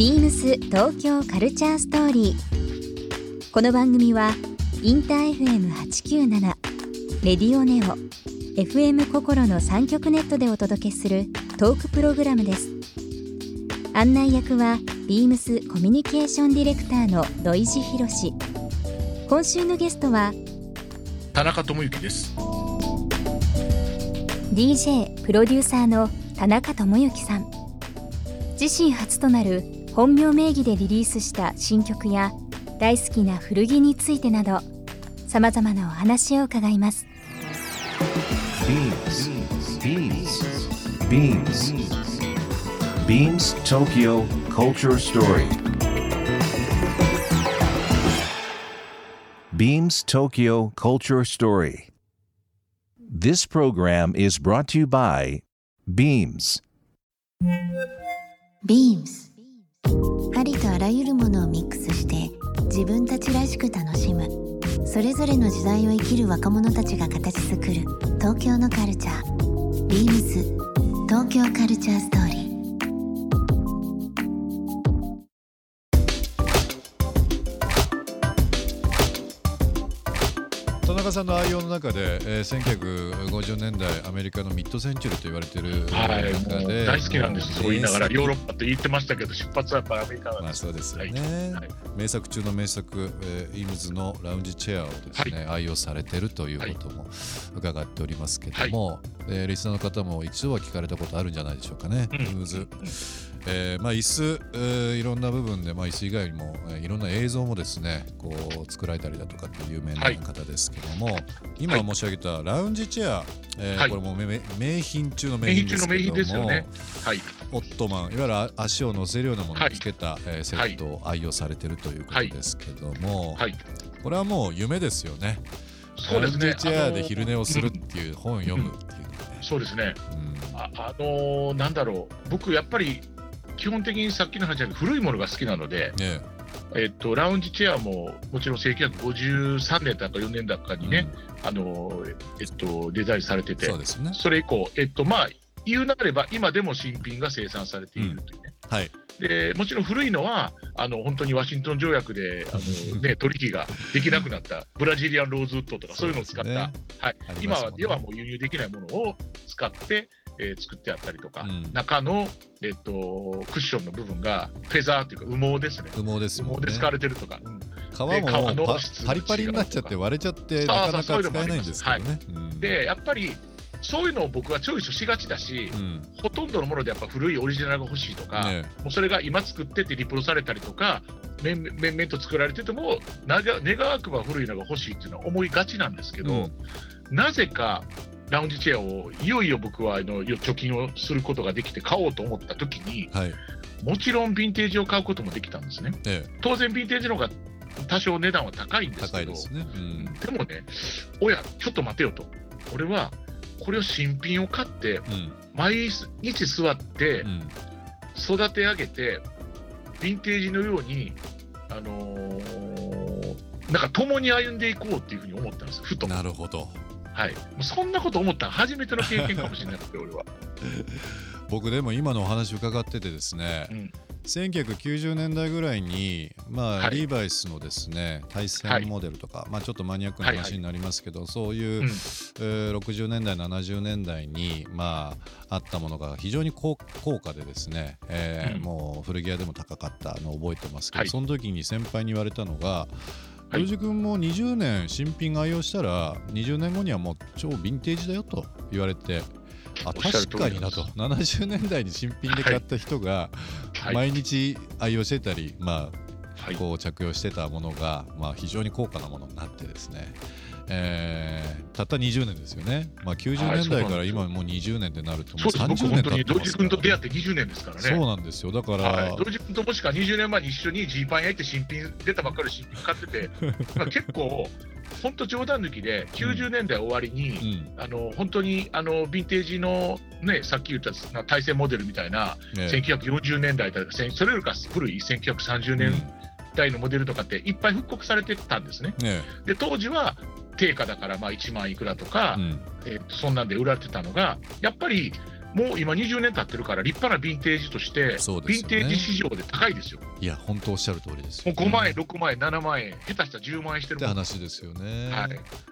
ビームス東京カルチャーストーリー。この番組はインター FM897 レディオネオ FM 心の三極ネットでお届けするトークプログラムです。案内役はビームスコミュニケーションディレクターの土井博志。今週のゲストは田中智之です DJ プロデューサーの田中智之さん自身初となる本名名義でリリースした新曲や大好きな古着についてなどさまざまなお話を伺います BeamsBeamsBeamsTokyo Culture Story Beams Tokyo Culture Story This program is brought to you by Beams Beams ありとあらゆるものをミックスして自分たちらしく楽しむ。それぞれの時代を生きる若者たちが形作る東京のカルチャー。Beams 東京カルチャーストーリー。中さんの愛用の中で、えー、1950年代アメリカのミッドセンチュリーと言われているはい中で、大好きなんですそう言いながらヨーロッパって言ってましたけど出発はやっぱりアメリカなんまあですそうですよね、はい。はい。名作中の名作、えーイームズのラウンジチェアをですね、愛用されてるということも伺っておりますけども、えーリスナーの方も一度は聞かれたことあるんじゃないでしょうかね、うん。イームズ。えーまあ、椅子、えーいろんな部分で、まあ、椅子以外にも、えーいろんな映像もですねこう作られたりだとかっていう有名なはい。方ですけども、今はい。申し上げたラウンジチェア、えーはい。これも名名名品中の名名品ですけどもね。はい。オットマンいわゆるあ足を乗せるようなものはい。をつけた、えーセットを愛用されてるということですけども、はい。これはもう夢ですよね。そうですね。ラウンジチェアで昼寝をするっていう本を読むっていうね。そうですね。うん。ああのーなんだろう。僕やっぱり基本的にさっきの話じゃなく古いものが好きなので、ねえ。っと、ラウンジチェアももちろん1953年だか4年だかにね、あのーえっと、デザインされててそうですね。それ以降、えっとまあ、言うなれば今でも新品が生産されているというね、はい。でもちろん古いのはあの本当にワシントン条約であの、ね、取引ができなくなったブラジリアンローズウッドとかそういうのを使った、そうですはい。今ではもう輸入できないものを使って、えー作ってあったりとか、うん。中の、えっとクッションの部分がフェザーというか羽毛ですね。羽毛ですね。羽毛で。使われてるとか、うん。皮ものパリパリになっちゃって割れちゃってなかなか使えないんですけどね。うん。でやっぱりそういうのを僕はチョイスしがちだし、うん。ほとんどのものでやっぱ古いオリジナルが欲しいとか、ね。もうそれが今作っててリプロされたりとか、面々と作られてても、願わくば古いのが欲しいっていうのは思いがちなんですけど、うん。なぜかラウンジチェアをいよいよ僕はあのよ貯金をすることができて買おうと思った時に、はい。もちろんヴィンテージを買うこともできたんですね。え当然、ヴィンテージの方が多少値段は高いんえですけど、ね。うんでもね、おや、ちょっと待てよと、俺はこれを新品を買って、うん毎日座って、うん育て上げて、ヴィンテージのように、あのーなんか共に歩んでいこうっていうふうに思ったんです、ふと。なるほど。はい、そんなこと思ったの初めての経験かもしれなくて、俺は。僕でも今のお話伺っててですね、うん。1990年代ぐらいに、まあはい。リーバイスのですね対戦モデルとか、まあ、ちょっとマニアックなはいはい話になりますけど、そういう、うん。えー60年代70年代に、まあ、あったものが非常に高高価でですね、えーうん。もう古着屋でも高かったのを覚えてますけど、はい。その時に先輩に言われたのがはい。土井君も20年新品愛用したら20年後にはもう超ヴィンテージだよと言われてあ確かになと通りです。70年代に新品で買った人がはい。毎日愛用してたり、まあ、はいこう着用してたものが、まあ、非常に高価なものになってですね、えーたった20年ですよね、まあ、90はい年代から今もう20年ってなるともそううです、僕30年経って本当に土井ますから。君と出会って20年ですからね。そうなんですよ。だから、はい、土井君ともしか20年前に一緒にジーパン焼いて新品出たばっかり新品買ってて、まあ結構、本当冗談抜きで90年代終わりに、うん。あの本当にあのヴィンテージの、ね、さっき言ったな対戦モデルみたいな、ね1940年代だせんそれよりか古い1930年代のモデルとかっていっぱい復刻されてたんですね。ねで当時は定価だからまあ1万いくらとか、うんえーとそんなんで売られてたのが、やっぱりもう今20年経ってるから立派なヴィンテージとして、そうですよね。ヴィンテージ市場で高いですよ。いや本当おっしゃる通りですもうよ、5万円、6万円、7万円、下手したら10万円してってるもん。話ですよね、はい、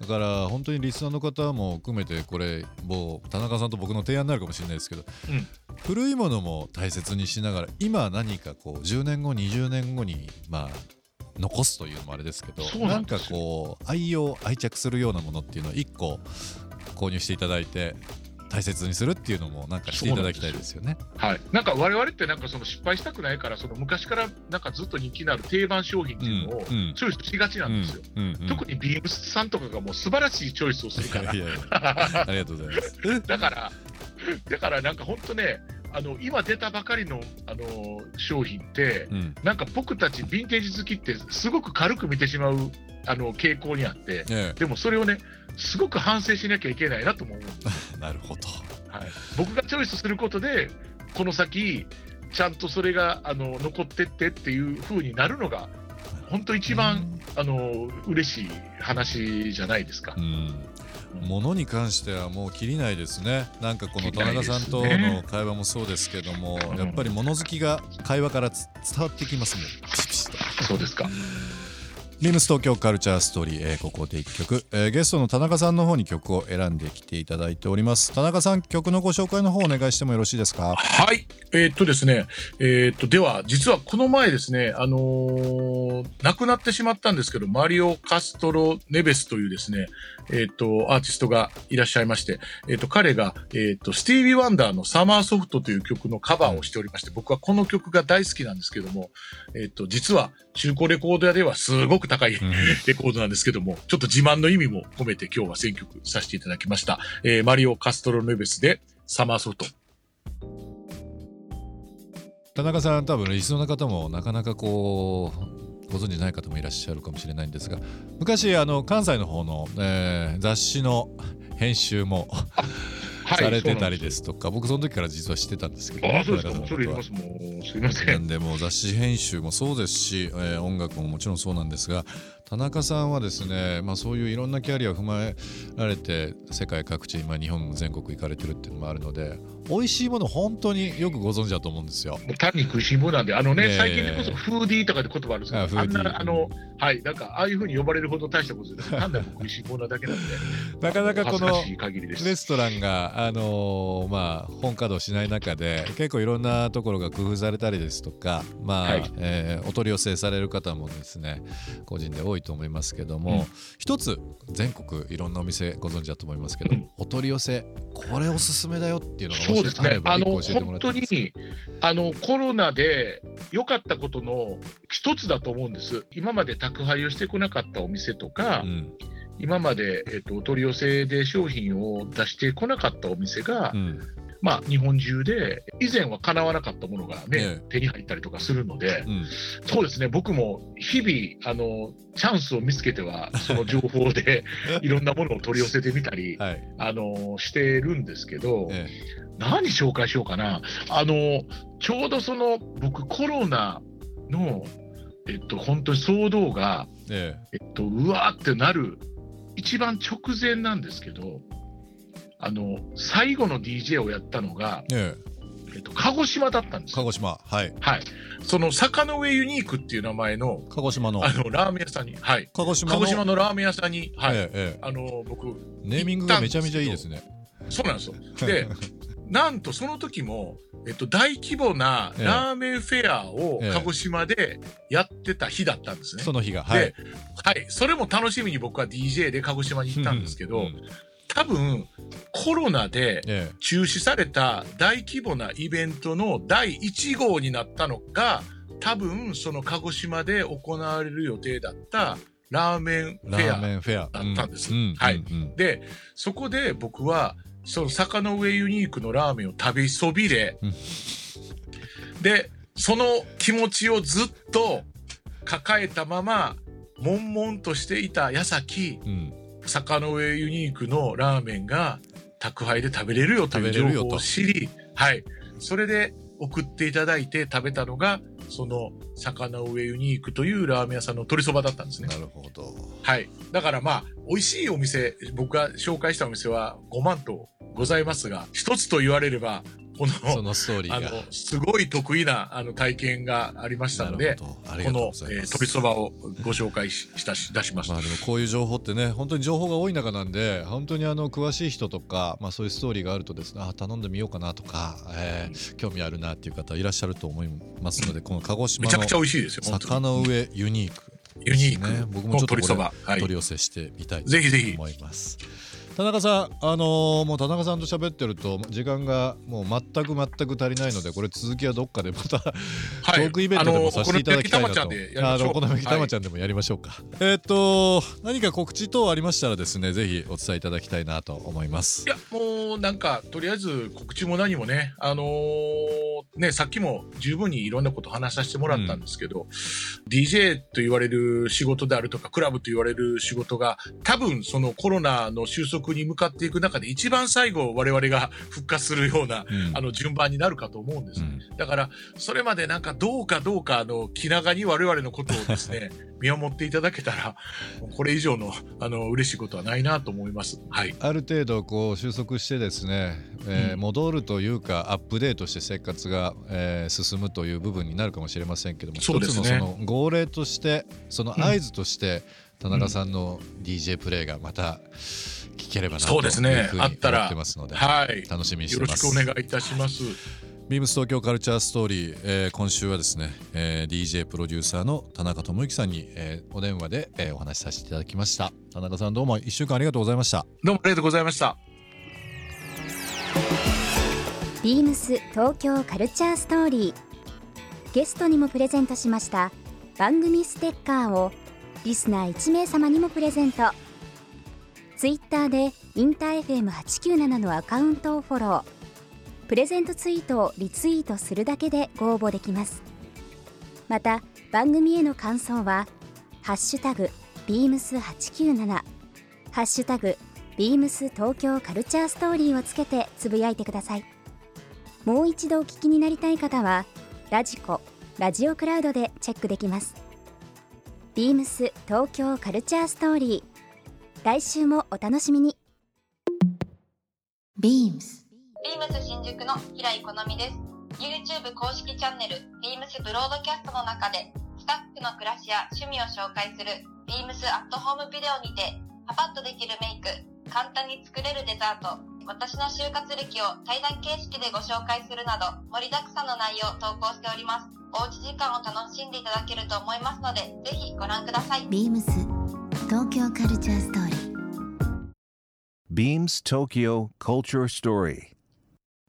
だから本当にリスナーの方も含めてこれもう田中さんと僕の提案になるかもしれないですけど、うん。古いものも大切にしながら今何かこう10年後20年後にまあ残すというのもあれですけどなんかこう愛用愛着するようなものっていうのを1個購入していただいて大切にするっていうのもなんかしていただきたいですよね。はい、なんか我々ってなんかその失敗したくないから、その昔からなんかずっと人気のある定番商品っていうのをチョイスしがちなんですよ。うんうんうん特にビームスさんとかがもう素晴らしいチョイスをするからい。やいやありがとうございます。だから、だからなんか本当ね、あの今出たばかりのあの商品って、うんなんか僕たちヴィンテージ好きってすごく軽く見てしまうあの傾向にあって、えでもそれをね、すごく反省しなきゃいけないなとも思う なるほど。はい、僕がチョイスすることで、この先、ちゃんとそれがあの残ってってっていう風になるのが、本当一番、あの嬉しい話じゃないですかう。んものに関してはもう切りないですね。なんかこの田中さんとの会話もそうですけども、うんやっぱり物好きが会話からつ伝わってきますもん。ピシピシと。そうですか。リームス東京カルチャーストーリー、えーここで一曲、えーゲストの田中さんの方に曲を選んできていただいております。田中さん、曲のご紹介の方お願いしてもよろしいですか？はい。えーっとですね、えーっと、では、実はこの前ですね、あのー亡くなってしまったんですけど、マリオ・カストロ・ネベスというですね、えっと、アーティストがいらっしゃいまして、えっと、彼が、えっと、スティービー・ワンダーのサマーソフトという曲のカバーをしておりまして、僕はこの曲が大好きなんですけども、えっと、実は中古レコード屋ではすごく高いレコードなんですけども、ちょっと自慢の意味も込めて今日は選曲させていただきました。えーマリオ・カストロ・ネベスでサマーソフト。田中さん、多分リスナーの方もなかなかこう、ご存知ない方もいらっしゃるかもしれないんですが、昔、あの関西の方の、えー雑誌の編集もはいされてたりですとか、僕その時から実は知ってたんですけど、ああ、そうです田か。それます。もう、すいませ。なんんでもう雑誌編集もそうですし、えー音楽ももちろんそうなんですが田中さんはですね、まあ、そういういろんなキャリアを踏まえられて世界各地今日本も全国行かれてるっていうのもあるので美味しいもの本当によくご存知だと思うんですよ。単に食いしん坊なんで、あのね、ええ最近でこそフーディーとかで言葉あるんですけど、あフーディーあんな、あの、はい、なんか、ああいうふうに呼ばれるほど大したことです単なる食いしん坊なだけなんで、なかなかこの。レストランが、あのーまあ、本稼働しない中で結構いろんなところが工夫されたりですとか、まあはい。えーお取り寄せされる方もですね個人で多いと思いますけども、うん。一つ全国いろんなお店ご存知だと思いますけど、うん。お取り寄せこれおすすめだよっていうのがそうですね。あの、本当に、あの、コロナで良かったことの一つだと思うんです。今まで宅配をしてこなかったお店とか、うん今まで、えっと、お取り寄せで商品を出してこなかったお店が、うん。まあ、日本中で、以前は叶わなかったものがね、ええ。手に入ったりとかするので、うん。そうですね、僕も日々、あの、チャンスを見つけては、その情報で いろんなものを取り寄せてみたり、はい。あの、してるんですけど、え何紹介しようかな。あの、ちょうどその、僕コロナの、えっと、本当に騒動が、ええ。えっと、うわーってなる、一番直前なんですけど、あの、最後の DJ をやったのが、えええっと、鹿児島だったんですよ。鹿児島はいはい。その、坂の上ユニークっていう名前の、鹿児島のあの、ラーメン屋さんに、はい。鹿児島の鹿児島のラーメン屋さんに、はい。えええあの、僕、えネーミングがめちゃめちゃいいですね。そうなんですよ。で、なんとその時も、えっと、大規模なラーメンフェアをええ。鹿児島でやってた日だったんですね。その日がはい。で、はい。それも楽しみに僕は DJ で鹿児島に行ったんですけど、うん。多分、コロナでえ中止された大規模なイベントの第1号になったのが、多分、その鹿児島で行われる予定だったラーメンフェアだったんです。で、そこで僕は、その坂の上ユニークのラーメンを食べそびれ。うん、で、その気持ちをずっと抱えたまま、悶々としていた矢先、うん。坂の上ユニークのラーメンが宅配で食べれるよという食べれるよと。情報を知り、はい。それで送っていただいて食べたのが、その坂の上ユニークというラーメン屋さんの鶏そばだったんですね。なるほど。はい。だからまあ、美味しいお店、僕が紹介したお店は5万と5ございますが、一つと言われれば、この、そのストーリーが。すごい得意な、あの、体験がありましたので、このえー、飛びそばをご紹介ししたし出しました。まあでもこういう情報ってね本当に情報が多い中なんで本当にあの詳しい人とか、まあ、そういうストーリーがあるとですねあ頼んでみようかなとか、えー興味あるなっていう方いらっしゃると思いますのでこの鹿児島めちゃくちゃ美の味しいですよ、本当坂に。の上ユニークユニークね僕もちょっとこれ取り。寄せしてみたいとぜひぜひ。田中さん、あのーもう田中さんと喋ってると時間がもう全く全く足りないのでこれ続きはどっかでまたトはい ークイベントでもさせていただきたいなと。あのお好み焼き玉ちゃんでやりまちゃんでもやりましょうか。えーっと何か告知等ありましたらですねぜひお伝えいただきたいなと思いますい。や、もうなんか、とりあえず告知も何もね、あのーね、さっきも十分にいろんなこと話させてもらったんですけど、DJ と言われる仕事であるとか、クラブと言われる仕事が、多分そのコロナの収束に向かっていく中で一番最後我々が復活するような、うん。あの順番になるかと思うんです。うん。だから、それまでなんかどうかどうか、あの、気長に我々のことをですね、見守っていただけたら、これ以上の、あの、嬉しいことはないなと思います。はい。ある程度こう収束してですね、えーうん戻るというかアップデートして生活が、えー進むという部分になるかもしれませんけども、そうですね一つのその号令としてその合図として、田中さんの DJ プレイがまた聞ければなとそうですねいうふうに思あったらってますので、はい。楽しみにしよろしてます。くお願いいたします。ビームス東京カルチャーストーリー、えー今週はですね、えー DJ プロデューサーの田中智之さんに、えーお電話で、えーお話しさせていただきました。田中さんどうも1週間ありがとうございました。どうもありがとうございました。ビームス東京カルチャーストーリー。ゲストにもプレゼントしました番組ステッカーをリスナー1名様にもプレゼント。ツイッターでインター FM897 のアカウントをフォロープレゼントツイートをリツイートするだけでご応募できます。また番組への感想は「ハッシュタグビームス897」ハッシュタグビームス東京カルチャーストーリーをつけてつぶやいてください。もう一度お聞きになりたい方はラジコラジオクラウドでチェックできます。ビームス東京カルチャーストーリー。来週もお楽しみに。ビームス。ビームス新宿の平井好美です。YouTube 公式チャンネル、ビームスブロードキャストの中で、スタッフの暮らしや趣味を紹介する、ビームスアットホームビデオにて、パパッとできるメイク、簡単に作れるデザート、私の就活歴を対談形式でご紹介するなど、盛りだくさんの内容を投稿しております。おうち時間を楽しんでいただけると思いますので、ぜひご覧ください。ビームス東京カルチャーストーリー Beams Tokyo Culture Story.